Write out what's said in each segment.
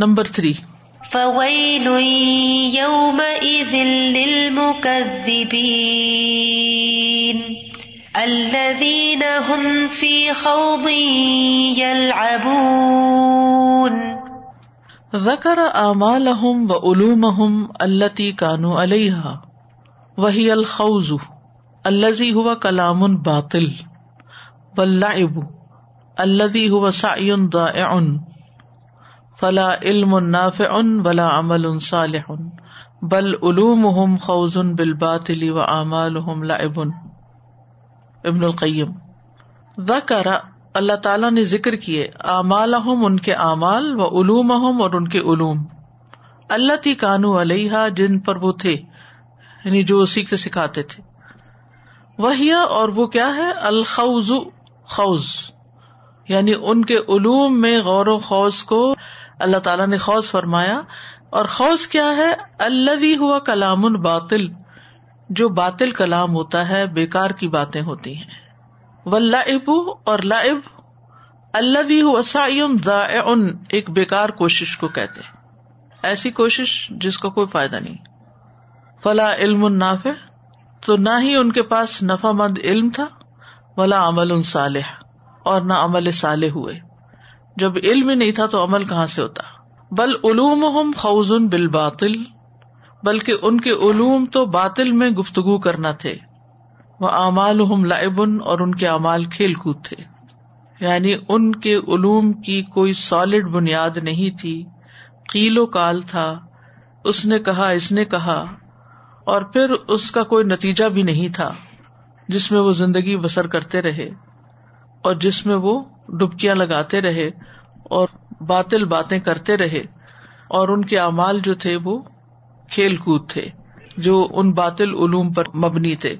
Number three فويل يومئذ للمكذبين الذين هم في خوض يلعبون ذکر اعمالهم و علومهم التي كانوا عليها وهي الخوض الذي هو كلام باطل واللعب الذي هو سعي ضائع فلا علم نافع ولا عمل صالح، بل علومهم خوز بالباطل وعمالهم لعب. ابن القیم، ذکر، اللہ تعالیٰ نے ذکر کیے اعمال ان کے اعمال و علوم اور ان کے علوم. اللہ تی کانو علیہ جن پر وہ تھے یعنی جو سیکھتے سکھاتے تھے. وہی اور وہ کیا ہے؟ الخوز خوز یعنی ان کے علوم میں غور و خوص کو اللہ تعالیٰ نے خوص فرمایا، اور خوص کیا ہے؟ اللہ ہوا کلام باطل، جو باطل کلام ہوتا ہے، بیکار کی باتیں ہوتی ہیں۔ و لب اور لائب اللہ وسائم ان ایک بیکار کوشش کو کہتے ایسی کوشش جس کا کوئی فائدہ نہیں۔ فلا علم نافع، تو نہ ہی ان کے پاس نفا مند علم تھا، ولا عمل ان صالح، اور نہ عمل صالح ہوئے۔ جب علم ہی نہیں تھا تو عمل کہاں سے ہوتا؟ بل علوم خوزن بال باطل بلکہ ان کے علوم تو باطل میں گفتگو کرنا تھے۔ وہ امال لائبن اور ان کے امال کھیل کود تھے۔ یعنی ان کے علوم کی کوئی سالڈ بنیاد نہیں تھی۔ کیلو کال تھا۔ اس نے کہا، اس نے کہا۔ اور پھر اس کا کوئی نتیجہ بھی نہیں تھا، جس میں وہ زندگی بسر کرتے رہے۔ اور جس میں وہ ڈبکیاں لگاتے رہے اور باطل باتیں کرتے رہے اور ان کے اعمال جو تھے وہ کھیل کود تھے، جو ان باطل علوم پر مبنی تھے۔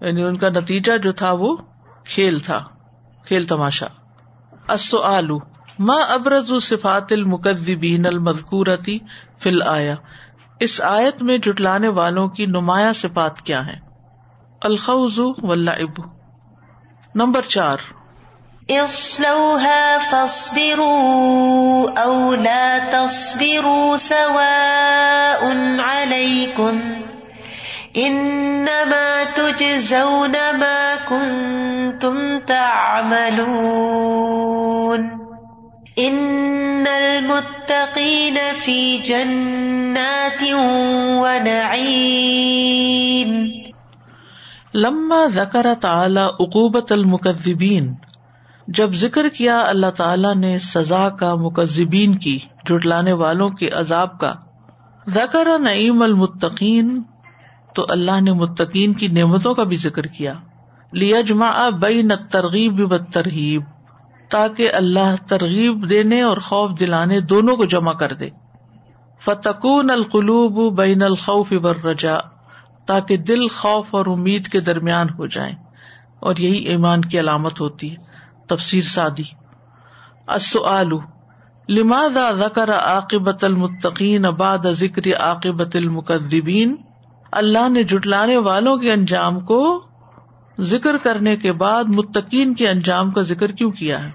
یعنی ان کا نتیجہ جو تھا وہ کھیل تھا، کھیل تماشا۔ آلو ماں ابرز صفات المقدبین المذکورتی فل آیا اس آیت میں جٹلانے والوں کی نمایاں صفات کیا ہے الخوز واللعب۔ نمبر چار اصلوها فاصبروا او لا تصبروا سواء عليكم انما تجزون ما كنتم تعملون ان المتقين في جنات ونعيم لما ذكر تعالى عقوبة المكذبين جب ذکر کیا اللہ تعالیٰ نے سزا کا مکذبین کی جٹلانے والوں کے عذاب کا۔ ذکر نعیم المتقین، تو اللہ نے متقین کی نعمتوں کا بھی ذکر کیا۔ لیجما بئی نہ ترغیب ترغیب تاکہ اللہ ترغیب دینے اور خوف دلانے دونوں کو جمع کر دے۔ فتقون القلوب بین الخوف رجا تاکہ دل خوف اور امید کے درمیان ہو جائیں، اور یہی ایمان کی علامت ہوتی ہے۔ تفسیر سادی۔ السؤال، لماذا ذکر عاقبت المتقین بعد ذکر عاقبت المکذبین؟ اللہ نے جٹلانے والوں کے انجام کو ذکر کرنے کے بعد متقین کے انجام کا ذکر کیوں کیا ہے؟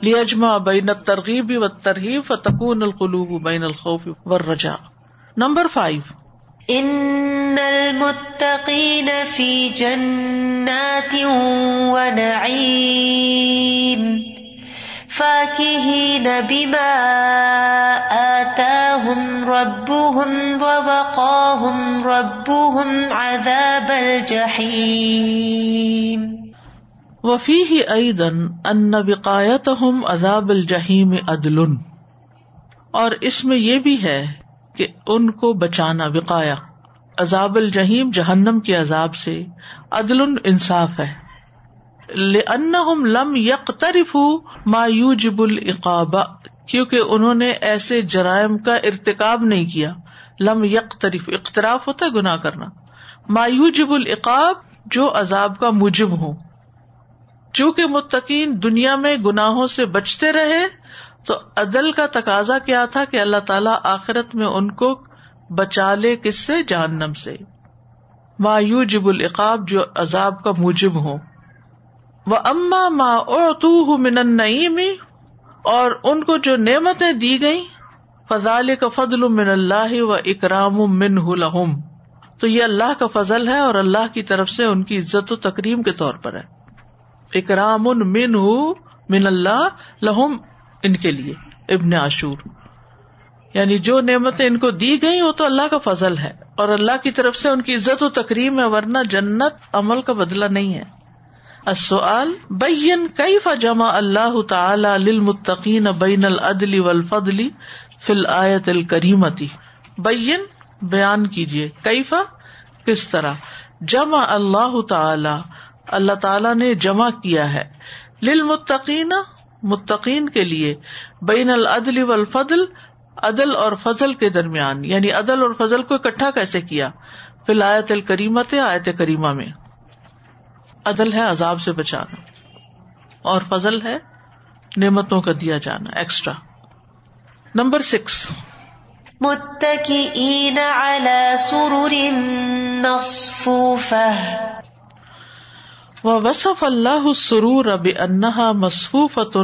لیجما بین ترغیب و ترغیب فتکون القلوب بین الخوف والرجاء۔ نمبر فائیو ان المتقین فی جنات ونعیم فاکہین بما آتاہم ربهم ووقاہم ربهم عذاب الجحیم وفیہ ایدن ان بقایتہم عذاب الجحیم عدل اور اس میں یہ بھی ہے کہ ان کو بچانا، وقایا۔ عذاب الجہیم جہنم کے عذاب سے عدل انصاف ہے۔ لم یکرف مایوجب العقاب، کیونکہ انہوں نے ایسے جرائم کا ارتقاب نہیں کیا۔ لم یک طریف اختراف ہوتا ہے گنا کرنا۔ مایوجب العقاب، جو عذاب کا موجب ہو چونکہ متقین دنیا میں گناہوں سے بچتے رہے تو عدل کا تقاضا کیا تھا کہ اللہ تعالیٰ آخرت میں ان کو بچا لے کس سے؟ جہنم سے۔ مایو جب العقاب، جو عذاب کا موجب ہو وہ اما ما من النعیم، اور ان کو جو نعمتیں دی گئی فضال کا فضل من اللہ و اکرام من لہم۔ تو یہ اللہ کا فضل ہے اور اللہ کی طرف سے ان کی عزت و تکریم کے طور پر ہے۔ اکرام من من اللہ لہم۔ ان کے لیے، ابن عاشور۔ یعنی جو نعمتیں ان کو دی گئی وہ تو اللہ کا فضل ہے۔ اور اللہ کی طرف سے ان کی عزت و تکریم ہے، ورنہ جنت عمل کا بدلا نہیں ہے۔ السؤال، بین کیف جمع اللہ تعالی للمتقین بین العدل والفضل فی الآیت الکریمتی بین، بیان کیجیے کیفا کس طرح؟ جمع اللہ تعالی اللہ تعالی نے جمع کیا ہے۔ للمتقین متقین کے لیے بین العدل والفضل، عدل اور فضل کے درمیان یعنی عدل اور فضل کو اکٹھا کیسے کیا؟ فی الآیت الکریمت آیت کریمہ میں۔ عدل ہے عذاب سے بچانا، اور فضل ہے نعمتوں کا دیا جانا ایکسٹرا نمبر سکس متكئين على سرر مصفوفة وصف اللہ السرور بأنها مصفوفة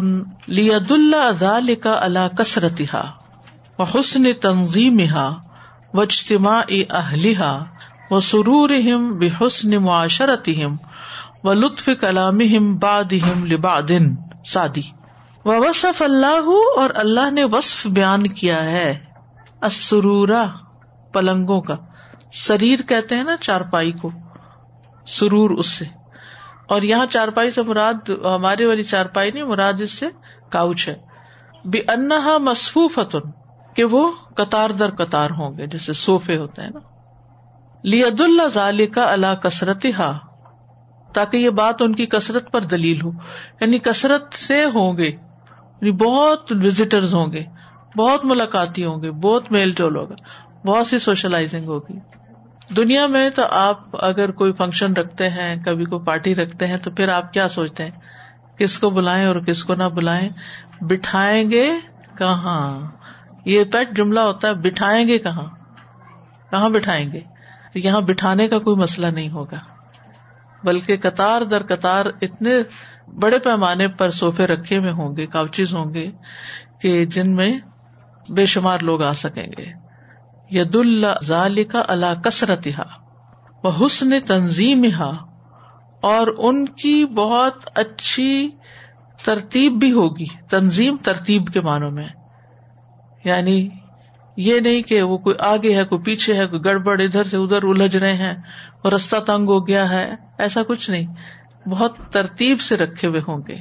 ليدل ذلك على كثرتها وحسن تنظيمها واجتماع أهلها وسرورهم بحسن معاشرتهم و لطف کلام بادم لبادن سادی۔ و وصف اللہ اور اللہ نے وصف بیان کیا ہے اسرورا پلنگوں کا۔ شریر کہتے ہیں نا چارپائی کو۔ سرور اس سے۔ اور یہاں چارپائی سے مراد ہماری والی چارپائی نہیں، مراد اس سے کاؤچ ہے۔ بے انہا مصفوف کہ وہ قطار در قطار ہوں گے، جیسے سوفے ہوتے ہیں نا۔ لید اللہ ظال کا اللہ کسرت ہا تاکہ یہ بات ان کی کثرت پر دلیل ہو۔ یعنی کثرت سے ہوں گے یعنی بہت وزٹر ہوں گے، بہت ملاقاتی ہوں گے، بہت میل جول ہوگا، بہت سی سوشلائزنگ ہوگی۔ دنیا میں تو آپ اگر کوئی فنکشن رکھتے ہیں، کبھی کوئی پارٹی رکھتے ہیں، تو پھر آپ کیا سوچتے ہیں؟ کس کو بلائیں اور کس کو نہ بلائیں؟ بٹھائیں گے کہاں؟ یہ پیٹ جملہ ہوتا ہے، بٹھائیں گے کہاں؟ کہاں بٹھائیں گے؟ تو یہاں بٹھانے کا کوئی مسئلہ نہیں ہوگا۔ بلکہ قطار در قطار اتنے بڑے پیمانے پر سوفے رکھے ہوئے ہوں گے کاؤچز ہوں گے کہ جن میں بے شمار لوگ آ سکیں گے۔ ید اللہ ظال کا اللہ کسرت حسن تنظیم اور ان کی بہت اچھی ترتیب بھی ہوگی، تنظیم ترتیب کے معنوں میں۔ یعنی یہ نہیں کہ وہ کوئی آگے ہے، کوئی پیچھے ہے، کوئی گڑبڑ، ادھر سے ادھر الجھ رہے ہیں اور رستہ تنگ ہو گیا ہے، ایسا کچھ نہیں۔ بہت ترتیب سے رکھے ہوئے ہوں گے۔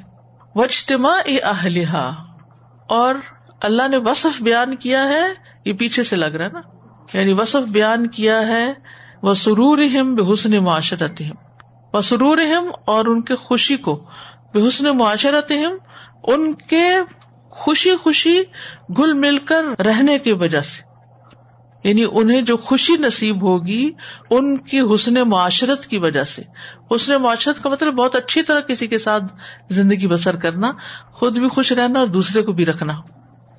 وجتما اہلیہ اور اللہ نے وصف بیان کیا ہے، یہ پیچھے سے لگ رہا ہے نا۔ یعنی وصف بیان کیا ہے وہ سرور ہم بے حسن معاشرت وہ سرور ہم اور ان کے خوشی کو بے حسن معاشرت ہم ان کے خوشی خوشی گل مل کر رہنے کی وجہ سے۔ یعنی انہیں جو خوشی نصیب ہوگی، ان کی حسن معاشرت کی وجہ سے۔ حسن معاشرت کا مطلب بہت اچھی طرح کسی کے ساتھ زندگی بسر کرنا، خود بھی خوش رہنا اور دوسرے کو بھی رکھنا۔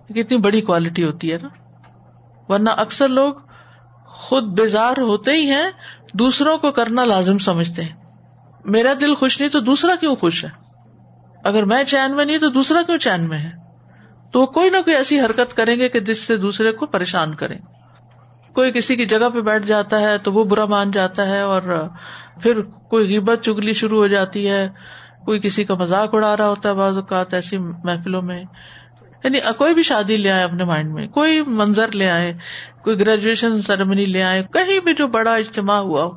کتنی بڑی کوالٹی ہوتی ہے نا۔ ورنہ اکثر لوگ خود بیزار ہوتے ہی ہیں، دوسروں کو کرنا لازم سمجھتے ہیں۔ میرا دل خوش نہیں تو دوسرا کیوں خوش ہے؟ اگر میں چین میں نہیں تو دوسرا کیوں چین میں ہے؟ تو وہ کوئی نہ کوئی ایسی حرکت کریں گے کہ جس سے دوسرے کو پریشان کریں۔ کوئی کسی کی جگہ پہ بیٹھ جاتا ہے تو وہ برا مان جاتا ہے اور پھر کوئی غیبت چگلی شروع ہو جاتی ہے۔ کوئی کسی کا مذاق اڑا رہا ہوتا ہے بعض اوقات ایسی محفلوں میں۔ یعنی کوئی بھی شادی لے آئے اپنے مائنڈ میں، کوئی منظر لے آئے، کوئی گریجویشن سیریمنی لے آئے، کہیں بھی جو بڑا اجتماع ہوا ہو،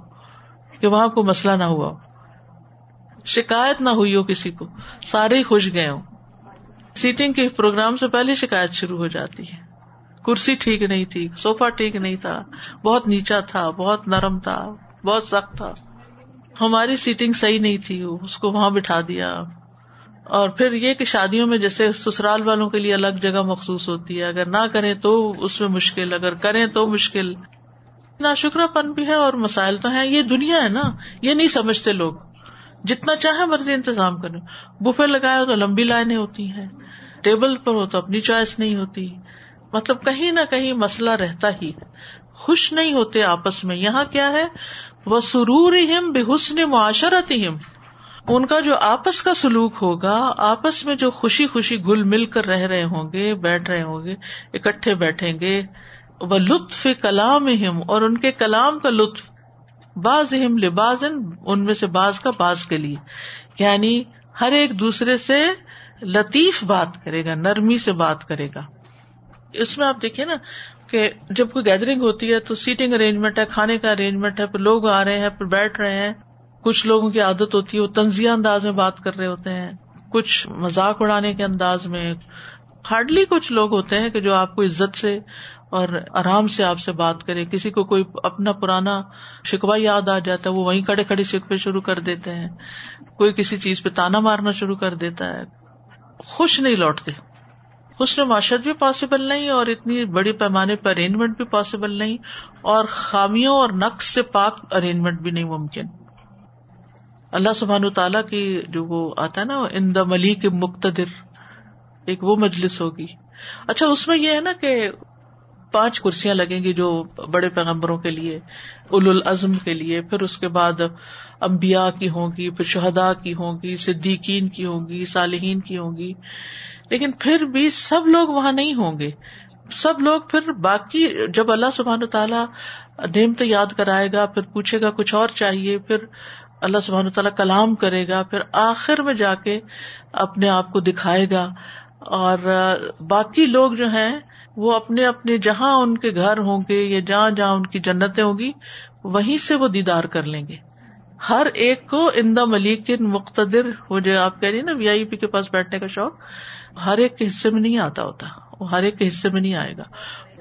کہ وہاں کوئی مسئلہ نہ ہوا ہو، شکایت نہ ہوئی ہو کسی کو، سارے ہی خوش گئے ہوں۔ سیٹنگ کے پروگرام سے پہلے شکایت شروع ہو جاتی ہے۔ کرسی ٹھیک نہیں تھی سوفا ٹھیک نہیں تھا، بہت نیچا تھا، بہت نرم تھا، بہت سخت تھا۔ ہماری سیٹنگ صحیح نہیں تھی، اس کو وہاں بٹھا دیا۔ اور پھر یہ کہ شادیوں میں جیسے سسرال والوں کے لیے الگ جگہ مخصوص ہوتی ہے، اگر نہ کریں تو اس میں مشکل، اگر کریں تو مشکل۔ نا شکر پن بھی ہے اور مسائل تو ہے یہ دنیا ہے نا، یہ نہیں سمجھتے لوگ۔ جتنا چاہے مرضی انتظام کرے بفے لگائے تو لمبی لائنیں ہوتی ہیں۔ ٹیبل پر ہو تو اپنی چوائس نہیں ہوتی۔ مطلب کہیں نہ کہیں مسئلہ رہتا ہی۔ خوش نہیں ہوتے آپس میں۔ یہاں کیا ہے؟ وہ سرور ہم بے حسن معاشرت ہم ان کا جو آپس کا سلوک ہوگا، آپس میں جو خوشی خوشی گل مل کر رہ رہے ہوں گے، بیٹھ رہے ہوں گے، اکٹھے بیٹھیں گے، وہ لطف کلام ہم اور ان کے کلام کا لطف باز ہم لباس ان میں سے باز کا باز کے لیے۔ یعنی ہر ایک دوسرے سے لطیف بات کرے گا، نرمی سے بات کرے گا۔ اس میں آپ دیکھیے نا کہ جب کوئی گیدرنگ ہوتی ہے تو سیٹنگ ارینجمنٹ ہے، کھانے کا ارینجمنٹ ہے، پھر لوگ آ رہے ہیں، پھر بیٹھ رہے ہیں۔ کچھ لوگوں کی عادت ہوتی ہے، وہ تنزیہ انداز میں بات کر رہے ہوتے ہیں، کچھ مذاق اڑانے کے انداز میں، ہارڈلی کچھ لوگ ہوتے ہیں کہ جو آپ کو عزت سے اور آرام سے آپ سے بات کرے کسی کو کوئی اپنا پرانا شکوا یاد آ جاتا ہے، وہ وہیں کھڑے کھڑے شکوے شروع کر دیتے ہیں، کوئی کسی چیز پہ تانا مارنا شروع کر دیتا ہے، خوش نہیں لوٹتے۔ خوش معاشرت بھی پاسبل نہیں اور اتنی بڑی پیمانے پہ ارینجمنٹ بھی پاسبل نہیں اور خامیوں اور نقص سے پاک ارینجمنٹ بھی نہیں ممکن۔ اللہ سبحان تعالیٰ کی جو وہ آتا ہے نا، ان دا ملی مقتدر، ایک وہ مجلس ہوگی۔ اچھا اس میں یہ ہے نا کہ پانچ کرسیاں لگیں گی جو بڑے پیغمبروں کے لیے اول العزم کے لیے، پھر اس کے بعد امبیا کی ہوں گی، پھر شہدا کی ہوں گی، صدیقین کی ہوں گی، صالحین کی ہوں گی۔ لیکن پھر بھی سب لوگ وہاں نہیں ہوں گے۔ سب لوگ پھر باقی، جب اللہ سبحان تعالیٰ نعمت یاد کرائے گا، پھر پوچھے گا کچھ اور چاہیے، پھر اللہ سبحان تعالیٰ کلام کرے گا، پھر آخر میں جا کے اپنے آپ کو دکھائے گا۔ اور باقی لوگ جو ہیں، وہ اپنے اپنے جہاں ان کے گھر ہوں گے یا جہاں جہاں ان کی جنتیں ہوں گی، وہیں سے وہ دیدار کر لیں گے۔ ہر ایک کو اندا ملیک مقتدر وہ جو آپ کہہ رہی نا، وی آئی پی کے پاس بیٹھنے کا شوق، ہر ایک کے حصے میں نہیں آتا ہوتا وہ ہر ایک کے حصے میں نہیں آئے گا۔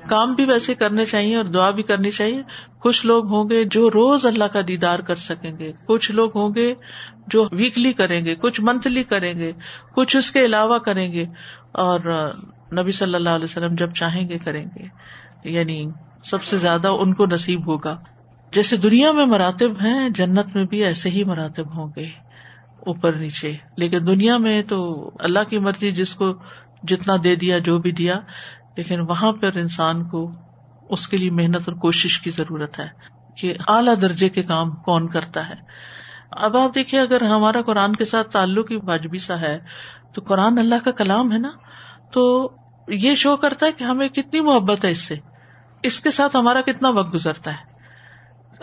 کام بھی ویسے کرنے چاہیے اور دعا بھی کرنی چاہیے۔ کچھ لوگ ہوں گے جو روز اللہ کا دیدار کر سکیں گے۔ کچھ لوگ ہوں گے جو ویکلی کریں گے، کچھ منتھلی کریں گے، کچھ اس کے علاوہ کریں گے۔ اور نبی صلی اللہ علیہ وسلم جب چاہیں گے، کریں گے۔ یعنی سب سے زیادہ ان کو نصیب ہوگا۔ جیسے دنیا میں مراتب ہیں، جنت میں بھی ایسے ہی مراتب ہوں گے۔ اوپر نیچے۔ لیکن دنیا میں تو اللہ کی مرضی جس کو جتنا دے دیا، جو بھی دیا لیکن وہاں پر انسان کو اس کے لیے محنت اور کوشش کی ضرورت ہے کہ اعلیٰ درجے کے کام کون کرتا ہے۔ اب آپ دیکھیے اگر ہمارا قرآن کے ساتھ تعلق ہی واجبی سا ہے، تو قرآن اللہ کا کلام ہے نا؟ تو یہ شو کرتا ہے کہ ہمیں کتنی محبت ہے اس سے۔ اس کے ساتھ ہمارا کتنا وقت گزرتا ہے۔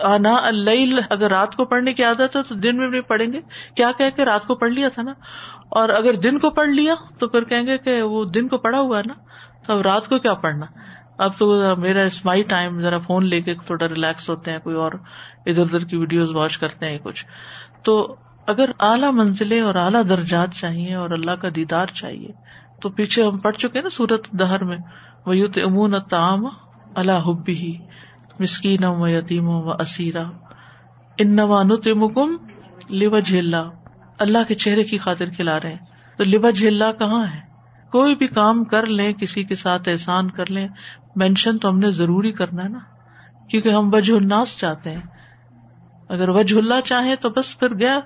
آنا اللہ اگر رات کو پڑھنے کی عادت ہے تو دن میں بھی پڑھیں گے۔ کیا کہ رات کو پڑھ لیا تھا نا؟ اور اگر دن کو پڑھ لیا تو پھر کہیں گے کہ وہ دن کو پڑھا ہوا ہے نا؟ اب رات کو کیا پڑھنا؟ اب تو میرا اسمائی ٹائم، ذرا فون لے کے تھوڑا ریلیکس ہوتے ہیں، کوئی اور ادھر ادھر کی ویڈیوز واچ کرتے ہیں، کچھ۔ تو اگر اعلیٰ منزلیں اور اعلیٰ درجات چاہیے اور اللہ کا دیدار چاہیے، تو پیچھے ہم پڑھ چکے نا سورت دہر میں وہ یوت امون تام اللہ حبی ہی مسکین و یتیم و اسیرا ان نوانت مکم لبا جھیلا اللہ کے چہرے کی خاطر کھلا رہے ہیں۔ تو لبا جھیلا کہاں ہے؟ کوئی بھی کام کر لیں، کسی کے ساتھ احسان کر لیں مینشن تو ہم نے ضروری کرنا ہے نا۔ کیونکہ ہم وجہ الناس چاہتے ہیں۔ اگر وجہ اللہ چاہے تو بس پھر گیا،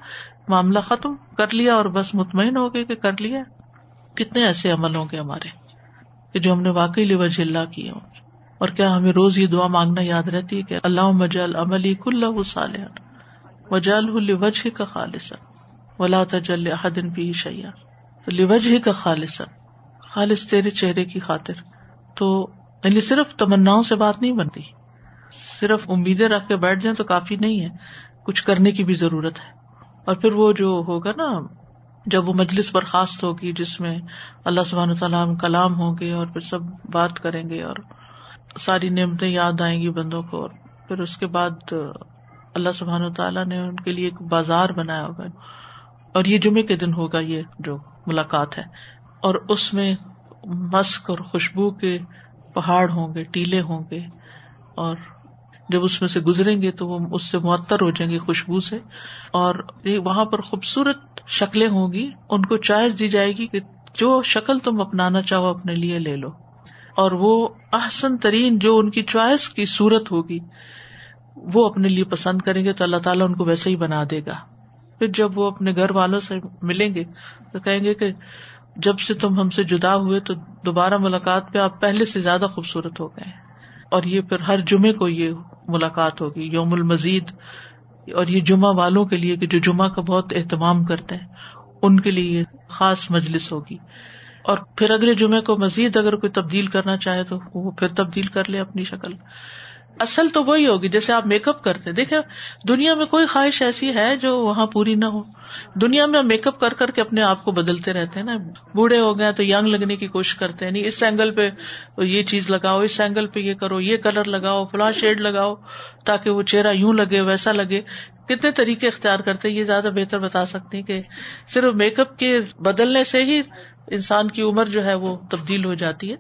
معاملہ ختم، کر لیا اور بس مطمئن ہو گئے کہ کر لیا۔ کتنے ایسے عمل ہوں گے ہمارے کہ جو ہم نے واقعی لی وجہ اللہ کیے ہوں اور کیا ہمیں روز یہ دعا مانگنا یاد رہتی ہے کہ اللہ مجل عملی کل صالح وجال وجہ کا خالص ولا تجل حدن بھی شیا تو لوجہ کا خالص خالص تیرے چہرے کی خاطر۔ تو یعنی صرف تمنا سے بات نہیں بنتی۔ صرف امیدیں رکھ کے بیٹھ جائیں تو کافی نہیں ہے۔ کچھ کرنے کی بھی ضرورت ہے۔ اور پھر وہ جو ہوگا نا، جب وہ مجلس برخاست ہوگی جس میں اللہ سبحان تعالیٰ کلام ہوں گے اور پھر سب بات کریں گے اور ساری نعمتیں یاد آئیں گی بندوں کو اور پھر اس کے بعد اللہ سبحان تعالیٰ نے ان کے لیے ایک بازار بنایا ہوگا۔ اور یہ جمعے کے دن ہوگا یہ جو ملاقات ہے۔ اور اس میں مسک اور خوشبو کے پہاڑ ہوں گے، ٹیلے ہوں گے، اور جب اس میں سے گزریں گے تو وہ اس سے معطر ہو جائیں گے خوشبو سے، اور وہاں پر خوبصورت شکلیں ہوں گی۔ ان کو چوائس دی جائے گی کہ جو شکل تم اپنانا چاہو اپنے لیے لے لو۔ اور وہ احسن ترین جو ان کی چوائس کی صورت ہوگی، وہ اپنے لیے پسند کریں گے تو اللہ تعالیٰ ان کو ویسے ہی بنا دے گا۔ پھر جب وہ اپنے گھر والوں سے ملیں گے تو کہیں گے کہ جب سے تم ہم سے جدا ہوئے تو دوبارہ ملاقات پہ آپ پہلے سے زیادہ خوبصورت ہو گئے اور یہ پھر ہر جمعے کو یہ ملاقات ہوگی، یوم المزید، اور یہ جمعہ والوں کے لیے کہ جو جمعہ کا بہت اہتمام کرتے ہیں، ان کے لیے یہ خاص مجلس ہوگی۔ اور پھر اگلے جمعے کو مزید اگر کوئی تبدیل کرنا چاہے تو وہ پھر تبدیل کر لے اپنی شکل۔ اصل تو وہی ہوگی، جیسے آپ میک اپ کرتے دیکھے دنیا میں کوئی خواہش ایسی ہے جو وہاں پوری نہ ہو۔ دنیا میں میک اپ کر کر کے اپنے آپ کو بدلتے رہتے ہیں نا۔ بوڑھے ہو گئے تو یگ لگنے کی کوشش کرتے ہیں، نہیں، اس اینگل پہ یہ چیز لگاؤ، اس اینگل پہ یہ کرو، یہ کلر لگاؤ، فلاں شیڈ لگاؤ، تاکہ وہ چہرہ یوں لگے، ویسا لگے۔ کتنے طریقے اختیار کرتے یہ زیادہ بہتر بتا سکتے ہیں کہ صرف میک اپ کے بدلنے سے ہی انسان کی عمر جو ہے وہ تبدیل ہو جاتی ہے۔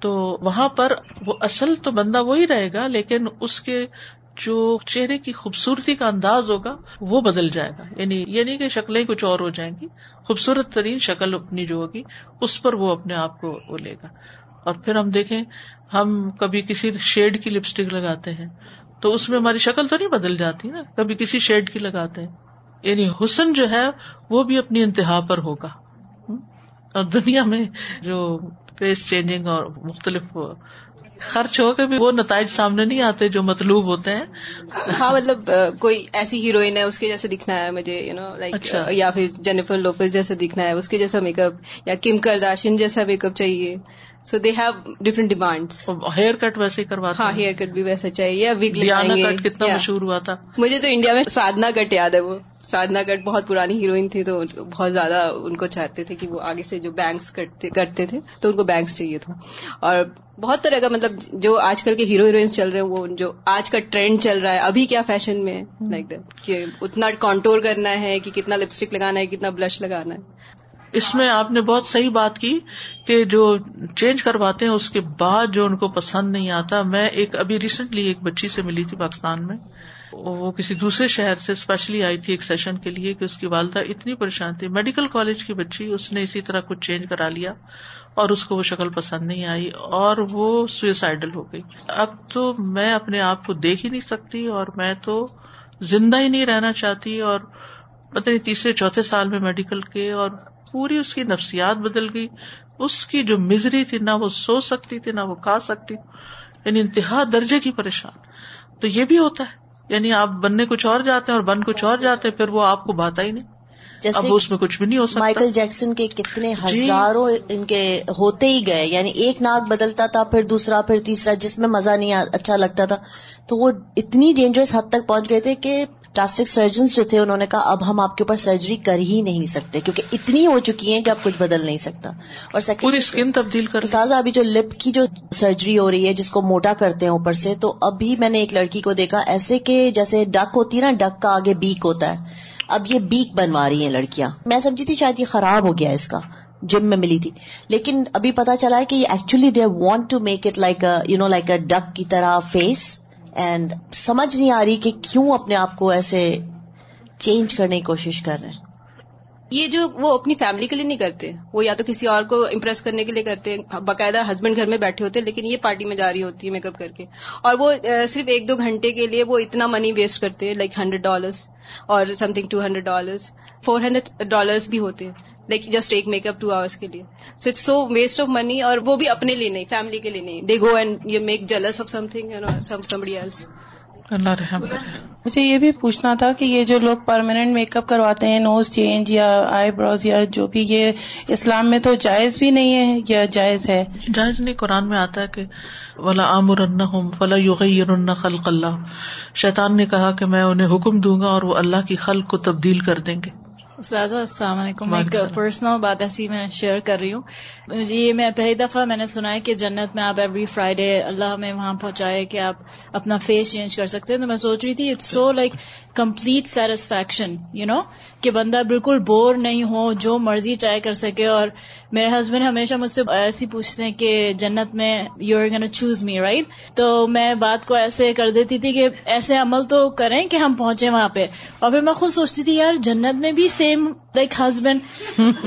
تو وہاں پر وہ اصل تو بندہ وہی رہے گا، لیکن اس کے جو چہرے کی خوبصورتی کا انداز ہوگا، وہ بدل جائے گا۔ یعنی یہ نہیں کہ شکلیں کچھ اور ہو جائیں گی، خوبصورت ترین شکل اپنی جو ہوگی، اس پر وہ اپنے آپ کو وہ لے گا۔ اور پھر ہم دیکھیں، ہم کبھی کسی شیڈ کی لپسٹک لگاتے ہیں، تو اس میں ہماری شکل تو نہیں بدل جاتی نا۔ کبھی کسی شیڈ کی لگاتے ہیں۔ یعنی حسن جو ہے، وہ بھی اپنی انتہا پر ہوگا۔ اور دنیا میں جو فیس چینجنگ اور مختلف خرچ ہو کے بھی وہ نتائج سامنے نہیں آتے جو مطلوب ہوتے ہیں۔ ہاں مطلب کوئی ایسی ہیروئن ہے اس کے جیسے دکھنا ہے مجھے یو نو لائک یا پھر جینیفر لوفز جیسا دکھنا ہے اس کے جیسا میک اپ یا کم کرداشن جیسا میک اپ چاہیے۔ So they have different demand haircut ویسے کروا ہاں ہیئر کٹ بھی ویسا چاہیے وگ کٹ کتنا مشہور ہوا تھا۔ مجھے تو انڈیا میں سادنا کٹ یاد ہے وہ۔ سادنا کٹ بہت پرانی ہیروئن تھی تو بہت زیادہ ان کو چاہتے تھے کہ وہ آگے سے جو بینکس کرتے تھے تو ان کو بینکس چاہیے تھا۔ اور بہت طرح کا مطلب جو آج کل کے ہیرو ہیروئنس چل رہے ہیں وہ جو آج کا ٹرینڈ چل رہا ہے ابھی کیا فیشن میں لائک دیٹ کہ اتنا کانٹور کرنا ہے کہ کتنا لپسٹک لگانا ہے کتنا بلش لگانا ہے۔ اس میں آپ نے بہت صحیح بات کی کہ جو چینج کرواتے ہیں اس کے بعد جو ان کو پسند نہیں آتا، میں ایک ابھی ریسنٹلی ایک بچی سے ملی تھی پاکستان میں، وہ کسی دوسرے شہر سے اسپیشلی آئی تھی ایک سیشن کے لیے کہ اس کی والدہ اتنی پریشان تھی۔ میڈیکل کالج کی بچی، اس نے اسی طرح کچھ چینج کرا لیا اور اس کو وہ شکل پسند نہیں آئی اور وہ سوئسائڈل ہو گئی۔ اب تو میں اپنے آپ کو دیکھ ہی نہیں سکتی اور میں تو زندہ ہی نہیں رہنا چاہتی اور پتہ نہیں تیسرے، چوتھے سال میں میڈیکل کے اور پوری اس کی نفسیات بدل گئی۔ اس کی جو مزری تھی نہ وہ سو سکتی تھی نہ وہ کھا سکتی۔ یعنی انتہا درجے کی پریشان۔ تو یہ بھی ہوتا ہے۔ یعنی آپ بننے کچھ اور جاتے ہیں اور بن کچھ اور جاتے ہیں پھر وہ آپ کو بات ہی نہیں۔ اب اس میں کچھ بھی نہیں ہو سکتا۔ مائیکل جیکسن کے کتنے جی۔ ہزاروں ان کے ہوتے ہی گئے۔ یعنی ایک ناک بدلتا تھا پھر دوسرا پھر تیسرا جس میں مزہ نہیں اچھا لگتا تھا۔ تو وہ اتنی ڈینجرس حد تک پہنچ گئے تھے کہ پلاسٹک سرجنس جو تھے انہوں نے کہا اب ہم آپ کے اوپر سرجری کر ہی نہیں سکتے کیونکہ اتنی ہو چکی ہیں کہ اب کچھ بدل نہیں سکتا۔ اور پوری اسکن تبدیل کر سازا ابھی جو لپ کی جو سرجری ہو رہی ہے جس کو موٹا کرتے ہیں اوپر سے تو ابھی میں نے ایک لڑکی کو دیکھا ایسے کہ جیسے ڈک ہوتی ہے نا ڈک کا آگے بیک ہوتا ہے۔ اب یہ بیک بنوا رہی ہیں لڑکیاں۔ میں سمجھی تھی شاید یہ خراب ہو گیا اس کا۔ جم میں ملی تھی۔ لیکن ابھی پتا چلا ہے کہ یہ actually they want to make it like you know like a duck کی طرح فیس اینڈ سمجھ نہیں آ رہی کہ کیوں اپنے آپ کو ایسے چینج کرنے کی کوشش کر رہے ہیں۔ یہ جو وہ اپنی فیملی کے لیے نہیں کرتے، وہ یا تو کسی اور کو امپریس کرنے کے لیے کرتے، باقاعدہ ہسبینڈ گھر میں بیٹھے ہوتے، لیکن یہ پارٹی میں جا رہی ہوتی ہے میک اپ کر کے۔ اور وہ صرف ایک دو گھنٹے کے لیے وہ اتنا منی ویسٹ کرتے ہیں لائک ہنڈریڈ ڈالرس اور something two hundred dollars four hundred dollars بھی ہوتے۔ ہیں لائک جسٹ ایک میک اپ ٹو آورس کے لیے so it's so waste of money اور وہ بھی اپنے لیے نہیں فیملی کے لیے نہیں. They go and you make jealous of something else اللہ رحم مجھے یہ بھی پوچھنا تھا کہ یہ جو لوگ پرماننٹ میک اپ کرواتے ہیں نوز چینج یا آئی بروز یا جو بھی یہ اسلام میں تو جائز بھی نہیں ہے یا جائز ہے؟ جائز نہیں قرآن میں آتا ہے کہ ولا عامر فلا یغیر خلق اللہ شیطان نے کہا کہ میں انہیں حکم دوں گا اور وہ اللہ کی خلق کو تبدیل کر دیں گے۔ استاذہ السلام علیکم. ایک پرسنل بات ایسی میں شیئر کر رہی ہوں۔ یہ میں پہلی دفعہ میں نے سنا ہے کہ جنت میں آپ ایوری فرائیڈے اللہ میں وہاں پہنچائے کہ آپ اپنا فیس چینج کر سکتے ہیں۔ تو میں سوچ رہی تھی it's so like complete satisfaction you know کہ بندہ بالکل بور نہیں ہو، جو مرضی چاہے کر سکے۔ اور میرے ہسبینڈ ہمیشہ مجھ سے ایسی پوچھتے ہیں کہ جنت میں you are gonna choose me right تو میں بات کو ایسے کر دیتی تھی کہ ایسے عمل تو کریں کہ ہم پہنچے وہاں پہ۔ اور پھر میں خود سوچتی تھی، یار، جنت میں بھی سیم لائک ہسبینڈ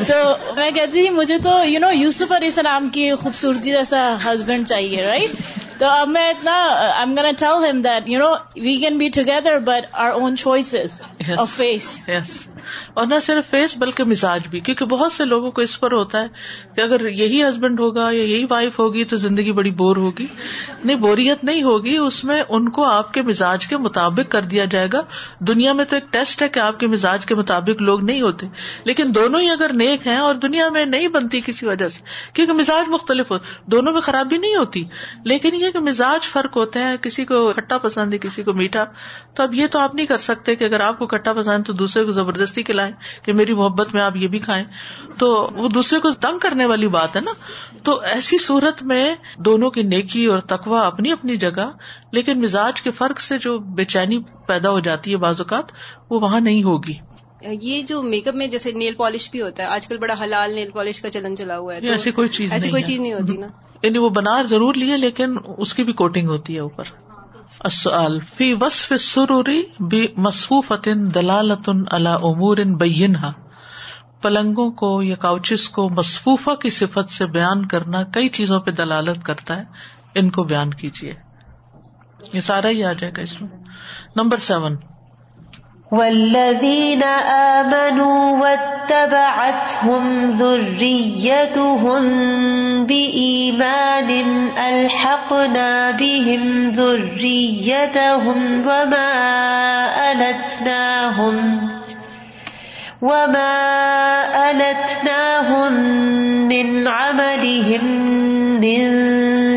تو میں کہتی تھی، مجھے تو یو نو یو یوسف علیہ السلام کی خوبصورتی جیسا ہسبینڈ چاہیے رائٹ تو اب میں اتنا am gonna tell them that you know we can be together but our own choices of face اور نہ صرف فیس بلکہ مزاج بھی کیونکہ بہت سے لوگوں کو اس پر ہوتا ہے کہ اگر یہی ہسبینڈ ہوگا یا یہی وائف ہوگی تو زندگی بڑی بور ہوگی۔ نہیں بوریت نہیں ہوگی اس میں ان کو آپ کے مزاج کے مطابق کر دیا جائے گا۔ دنیا میں تو ایک ٹیسٹ ہے کہ آپ کے مزاج کے مطابق لوگ نہیں ہوتے لیکن دونوں ہی اگر نیک ہیں اور دنیا میں نہیں بنتی کسی وجہ سے کیونکہ مزاج مختلف ہو، دونوں میں خرابی نہیں ہوتی۔ لیکن یہ کہ مزاج فرق ہوتا ہے، کسی کو کھٹا پسند ہے کسی کو میٹھا، تو اب یہ تو آپ نہیں کر سکتے کہ اگر آپ کو کھٹا پسند تو دوسرے کو زبردستی کھلائیں کہ میری محبت میں آپ یہ بھی کھائیں۔ تو وہ دوسرے کو تنگ کرنے والی بات ہے نا۔ تو ایسی صورت میں دونوں کی نیکی اور تقوا اپنی اپنی جگہ، لیکن مزاج کے فرق سے جو بے چینی پیدا ہو جاتی ہے بعض اوقات، وہ وہاں نہیں ہوگی۔ یہ جو میک اپ میں جیسے نیل پالش بھی ہوتا ہے آج کل بڑا حلال نیل پالش کا چلن چلا ہوا ہے ایسی کوئی چیز ایسی کوئی چیز نہیں ہوتی نا۔ یعنی وہ بنا ضرور لیے لیکن اس کی بھی کوٹنگ ہوتی ہے اوپر۔ فی وصف السروری بمصفوفۃ دلالۃ علی امور بینھا۔ پلنگوں کو یا کاؤچز کو مصفوفہ کی صفت سے بیان کرنا کئی چیزوں پہ دلالت کرتا ہے۔ ان کو بیان کیجیے یہ سارا ہی آ جائے گا اس میں۔ نمبر سیون والذین آمنوا واتبعتهم ذريتهم بإيمان ألحقنا بهم ذريتهم وما ألتناهم وما ألتناهم من عملهم من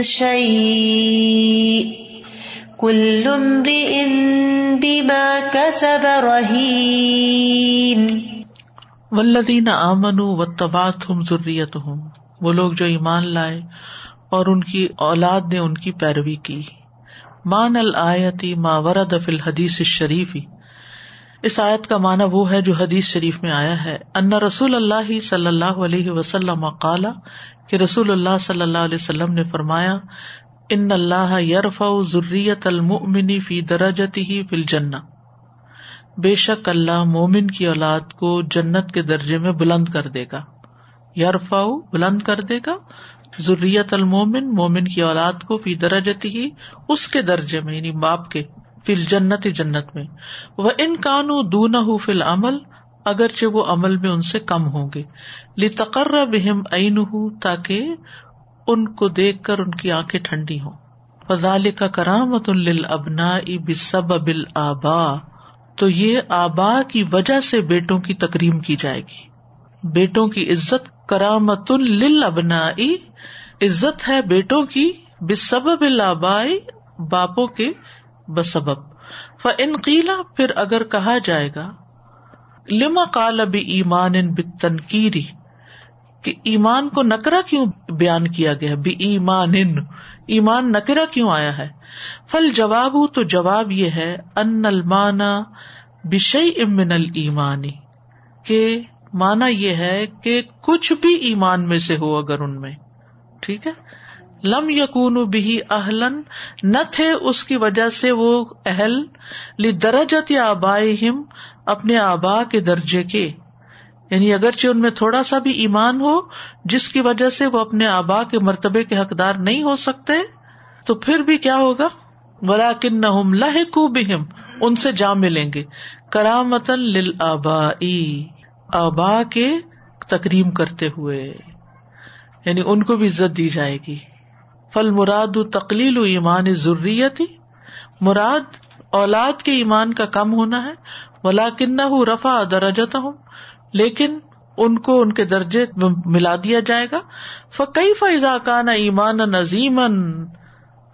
شيء كل امرئ بما كسب رهين. والذین آمنوا واتبعتهم ذریتهم. وہ لوگ جو ایمان لائے اور ان کی اولاد نے ان کی پیروی کی. مان الآیتی ما ورد فی الحدیث الشریفی اس آیت کا معنی وہ ہے جو حدیث شریف میں آیا ہے. ان رسول اللہ صلی اللہ علیہ وسلم قالا کہ رسول اللہ صلی اللہ علیہ وسلم نے فرمایا ان اللہ یرف ضروریت المنی فی درجتی ہی فل جنا بے شک اللہ مومن کی اولاد کو جنت کے درجے میں بلند کر دے گا۔ یرفا بلند کر دے گا۔ ضروریت المومن مومن کی اولاد کو فی درجتی ہی اس کے درجے میں یعنی باپ کے فل جنت جنت میں۔ وہ ان کانو دون فل عمل اگرچہ وہ عمل میں ان سے کم ہوں گے۔ لی تقرر بہم عین ہوں تاکہ ان کو دیکھ کر ان کی آنکھیں ٹھنڈی ہوں۔ فضال کا کرامت ابنا بسب ابل آبا تو یہ آبا کی وجہ سے بیٹوں کی تکریم کی جائے گی۔ بیٹوں کی عزت کرامت ابنا عزت ہے بیٹوں کی بسب ال آبائی باپوں کے بسبب۔ ف ان قیلا پھر اگر کہا جائے گا لما کال اب ایمان ان تنقیری کہ ایمان کو نکرا کیوں بیان کیا گیا بی ایمان ایمان نکرا کیوں آیا ہے؟ فل جواب تو جواب یہ ہے، ان المانا بشئی امن المانی کہ مانا یہ ہے کہ کچھ بھی ایمان میں سے ہو اگر ان میں. ٹھیک ہے؟ لم یقون بھی اہلن. نہ تھے اس کی وجہ سے وہ اہل. لی درجت یا آبائے اپنے آبا کے درجے کے. یعنی اگرچہ ان میں تھوڑا سا بھی ایمان ہو، جس کی وجہ سے وہ اپنے آبا کے مرتبے کے حقدار نہیں ہو سکتے، تو پھر بھی کیا ہوگا؟ ولا کن نہ بہم ان سے جا ملیں گے۔ کرامت لل آبا آبا کے تکریم کرتے ہوئے۔ یعنی ان کو بھی عزت دی جائے گی۔ فل مراد تقلیل ایمان ضروریت مراد اولاد کے ایمان کا کم ہونا ہے۔ ولا کن رفا درجت ہوں لیکن ان کو ان کے درجے ملا دیا جائے گا۔ فقی فضا کا نہ ایمان نظیم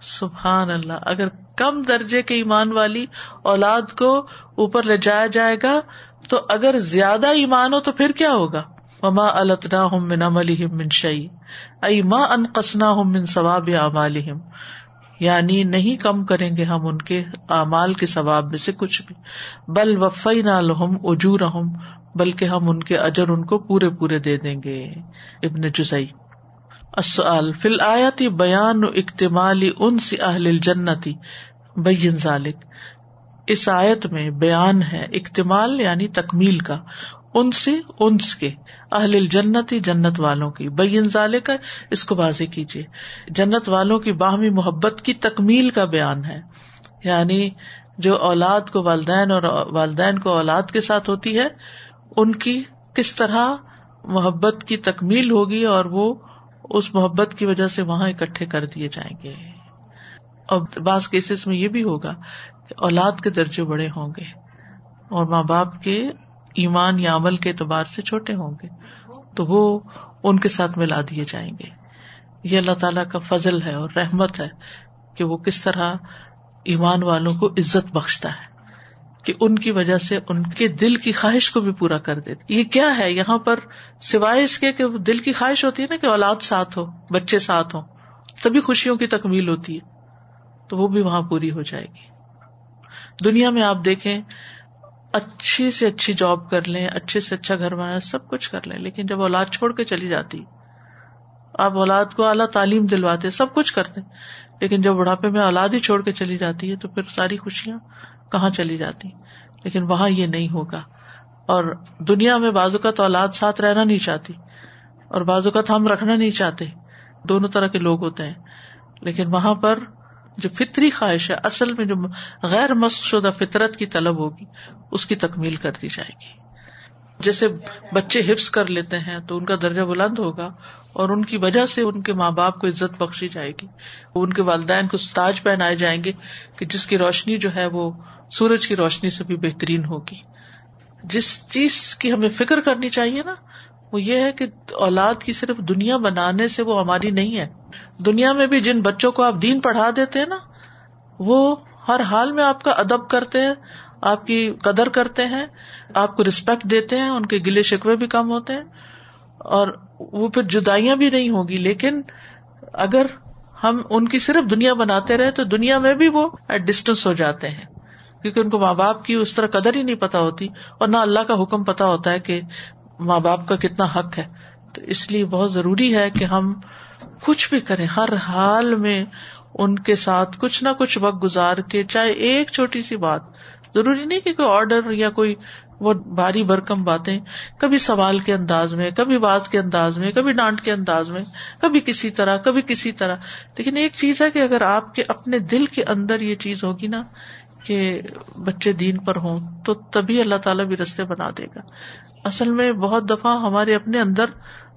سبحان اللہ، اگر کم درجے کے ایمان والی اولاد کو اوپر لے جایا جائے گا، تو اگر زیادہ ایمان ہو تو پھر کیا ہوگا؟ مما التنا ہم من عمل من شعی ائی ماں ان قسنا ہوں من ثواب اعمال یعنی نہیں کم کریں گے ہم ان کے اعمال کے ثواب میں سے کچھ بھی۔ بل وفی نہ لہم اجور بلکہ ہم ان کے اجر ان کو پورے پورے دے دیں گے۔ ابن جزئی۔ السؤال، فی الآیت بیان اکتمال انس اہل الجنتی بین ذالک۔ اس آیت میں بیان ہے اکتمال یعنی تکمیل کا۔ ان سے انس کے، اہل الجنتی جنت والوں کی۔ بین ذالک ہے اس کو واضح کیجیے جنت والوں کی باہمی محبت کی تکمیل کا بیان ہے۔ یعنی جو اولاد کو والدین اور والدین کو اولاد کے ساتھ ہوتی ہے، ان کی کس طرح محبت کی تکمیل ہوگی اور وہ اس محبت کی وجہ سے وہاں اکٹھے کر دیے جائیں گے۔ اور بعض کیسز میں یہ بھی ہوگا کہ اولاد کے درجے بڑے ہوں گے اور ماں باپ کے ایمان یا عمل کے اعتبار سے چھوٹے ہوں گے، تو وہ ان کے ساتھ ملا دیے جائیں گے۔ یہ اللہ تعالیٰ کا فضل ہے اور رحمت ہے کہ وہ کس طرح ایمان والوں کو عزت بخشتا ہے، کہ ان کی وجہ سے ان کے دل کی خواہش کو بھی پورا کر دیتے یہ کیا ہے؟ یہاں پر سوائے اس کے کہ دل کی خواہش ہوتی ہے نا کہ اولاد ساتھ ہو، بچے ساتھ ہوں تبھی خوشیوں کی تکمیل ہوتی ہے، تو وہ بھی وہاں پوری ہو جائے گی۔ دنیا میں آپ دیکھیں اچھی سے اچھی جاب کر لیں، اچھے سے اچھا گھر بنا سب کچھ کر لیں۔ لیکن جب اولاد چھوڑ کے چلی جاتی، آپ اولاد کو اعلیٰ تعلیم دلواتے، سب کچھ کرتے۔ لیکن جب بڑھاپے میں اولاد ہی چھوڑ کے چلی جاتی ہے، تو پھر ساری خوشیاں کہاں چلی جاتی؟ لیکن وہاں یہ نہیں ہوگا۔ اور دنیا میں بازو کا تو اولاد ساتھ رہنا نہیں چاہتی، اور بازو کا ہم رکھنا نہیں چاہتے۔ دونوں طرح کے لوگ ہوتے ہیں۔ لیکن وہاں پر جو فطری خواہش ہے، اصل میں جو غیر مست شدہ فطرت کی طلب ہوگی، اس کی تکمیل کر دی جائے گی۔ جیسے بچے حفظ کر لیتے ہیں تو ان کا درجہ بلند ہوگا اور ان کی وجہ سے ان کے ماں باپ کو عزت بخشی جائے گی۔ ان کے والدین کو تاج پہنائے جائیں گے کہ جس کی روشنی جو ہے وہ سورج کی روشنی سے بھی بہترین ہوگی۔ جس چیز کی ہمیں فکر کرنی چاہیے نا وہ یہ ہے کہ اولاد کی صرف دنیا بنانے سے وہ ہماری نہیں ہے۔ دنیا میں بھی جن بچوں کو آپ دین پڑھا دیتے ہیں نا، وہ ہر حال میں آپ کا ادب کرتے ہیں، آپ کی قدر کرتے ہیں، آپ کو ریسپیکٹ دیتے ہیں، ان کے گلے شکوے بھی کم ہوتے ہیں۔ اور وہ پھر جدائیاں بھی نہیں ہوگی لیکن اگر ہم ان کی صرف دنیا بناتے رہے تو دنیا میں بھی وہ ایٹ ڈسٹینس ہو جاتے ہیں۔ کیونکہ ان کو ماں باپ کی اس طرح قدر ہی نہیں پتا ہوتی، اور نہ اللہ کا حکم پتا ہوتا ہے کہ ماں باپ کا کتنا حق ہے۔ تو اس لیے بہت ضروری ہے کہ ہم کچھ بھی کریں، ہر حال میں ان کے ساتھ کچھ نہ کچھ وقت گزار کے، چاہے ایک چھوٹی سی بات، ضروری نہیں کہ کوئی آرڈر یا کوئی وہ بھاری برکم باتیں، کبھی سوال کے انداز میں، کبھی بات کے انداز میں، کبھی ڈانٹ کے انداز میں، کبھی کسی طرح، کبھی کسی طرح۔ لیکن ایک چیز ہے کہ اگر آپ کے اپنے دل کے اندر یہ چیز ہوگی نا کہ بچے دین پر ہوں، تو تبھی اللہ تعالیٰ بھی رستے بنا دے گا۔ اصل میں بہت دفعہ ہمارے اپنے اندر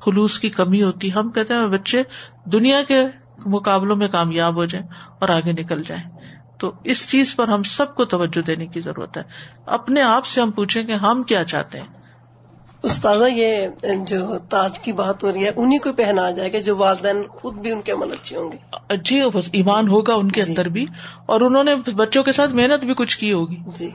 خلوص کی کمی ہوتی ہم کہتے ہیں بچے دنیا کے مقابلوں میں کامیاب ہو جائیں اور آگے نکل جائیں۔ تو اس چیز پر ہم سب کو توجہ دینے کی ضرورت ہے۔ اپنے آپ سے ہم پوچھیں کہ ہم کیا چاہتے ہیں۔ استاذہ یہ جو تاج کی بات ہو رہی ہے انہیں کو پہنا جائے گا جو والدین خود بھی ان کے عمل اچھے ہوں گے۔ جی ایمان ہوگا ان کے جی۔ اندر بھی۔ اور انہوں نے بچوں کے ساتھ محنت بھی کچھ کی ہوگی۔ جی۔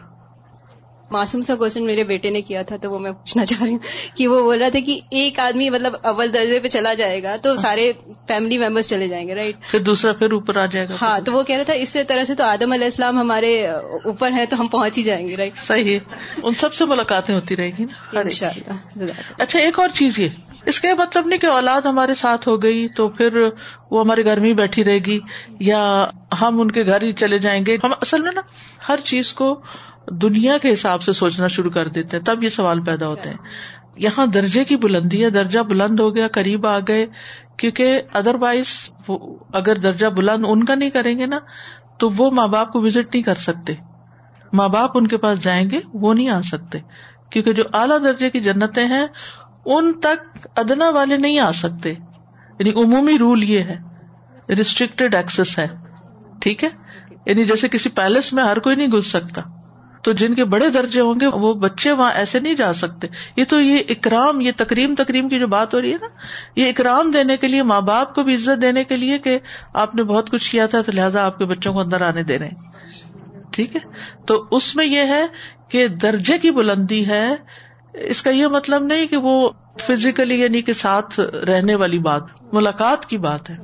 معصوم سا کوشچن میرے بیٹے نے کیا تھا تو وہ میں پوچھنا چاہ رہی ہوں کہ وہ بول رہا تھا کہ ایک آدمی مطلب اول درجے پہ چلا جائے گا تو سارے فیملی ممبرس چلے جائیں گے رائٹ پھر دوسرا پھر اوپر آ جائے گا۔ ہاں تو وہ کہہ رہا تھا اس طرح سے تو آدم علیہ السلام ہمارے اوپر ہیں تو ہم پہنچ ہی جائیں گے رائٹ صحیح۔ ان سب سے ملاقاتیں ہوتی رہے گی نا۔ اچھا ایک اور چیز یہ۔ اس کا مطلب نہیں کہ اولاد ہمارے ساتھ ہو گئی تو پھر وہ ہمارے گھر میں بیٹھی رہے گی یا ہم ان کے گھر ہی چلے جائیں گے۔ ہم اصل میں نا ہر چیز کو دنیا کے حساب سے سوچنا شروع کر دیتے ہیں، تب یہ سوال پیدا ہوتے ہیں۔ یہاں درجے کی بلندی ہے، درجہ بلند ہو گیا، قریب آ گئے، کیونکہ ادر وائز اگر درجہ بلند ان کا نہیں کریں گے نا، تو وہ ماں باپ کو وزٹ نہیں کر سکتے۔ ماں باپ ان کے پاس جائیں گے، وہ نہیں آ سکتے۔ کیونکہ جو اعلیٰ درجے کی جنتیں ہیں، ان تک ادنا والے نہیں آ سکتے۔ یعنی عمومی رول یہ ہے ریسٹرکٹیڈ ایکسس ہے۔ ٹھیک ہے؟ یعنی جیسے کسی پیلس میں ہر کوئی نہیں گھس سکتا۔ تو جن کے بڑے درجے ہوں گے وہ بچے وہاں ایسے نہیں جا سکتے۔ یہ تو یہ اکرام، یہ تکریم تکریم کی جو بات ہو رہی ہے نا، یہ اکرام دینے کے لیے، ماں باپ کو بھی عزت دینے کے لیے کہ آپ نے بہت کچھ کیا تھا تو لہٰذا آپ کے بچوں کو اندر آنے دے رہے ہیں۔ ٹھیک ہے؟ تو اس میں یہ ہے کہ درجے کی بلندی ہے۔ اس کا یہ مطلب نہیں کہ وہ فزیکلی یعنی کہ ساتھ رہنے والی بات، ملاقات کی بات ہے۔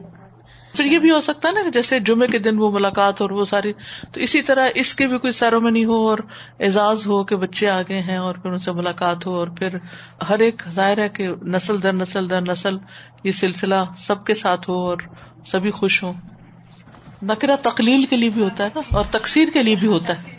پھر یہ بھی ہو سکتا ہے نا جیسے جمعے کے دن وہ ملاقات اور وہ ساری، تو اسی طرح اس کے بھی کوئی سیرومنی ہو اور اعزاز ہو کہ بچے آگے ہیں اور پھر ان سے ملاقات ہو اور پھر ہر ایک ظاہر ہے کہ نسل در نسل در نسل یہ سلسلہ سب کے ساتھ ہو اور سبھی خوش ہوں۔ نقرہ تقلیل کے لیے بھی ہوتا ہے نا اور تقسیر کے لیے بھی ہوتا ہے۔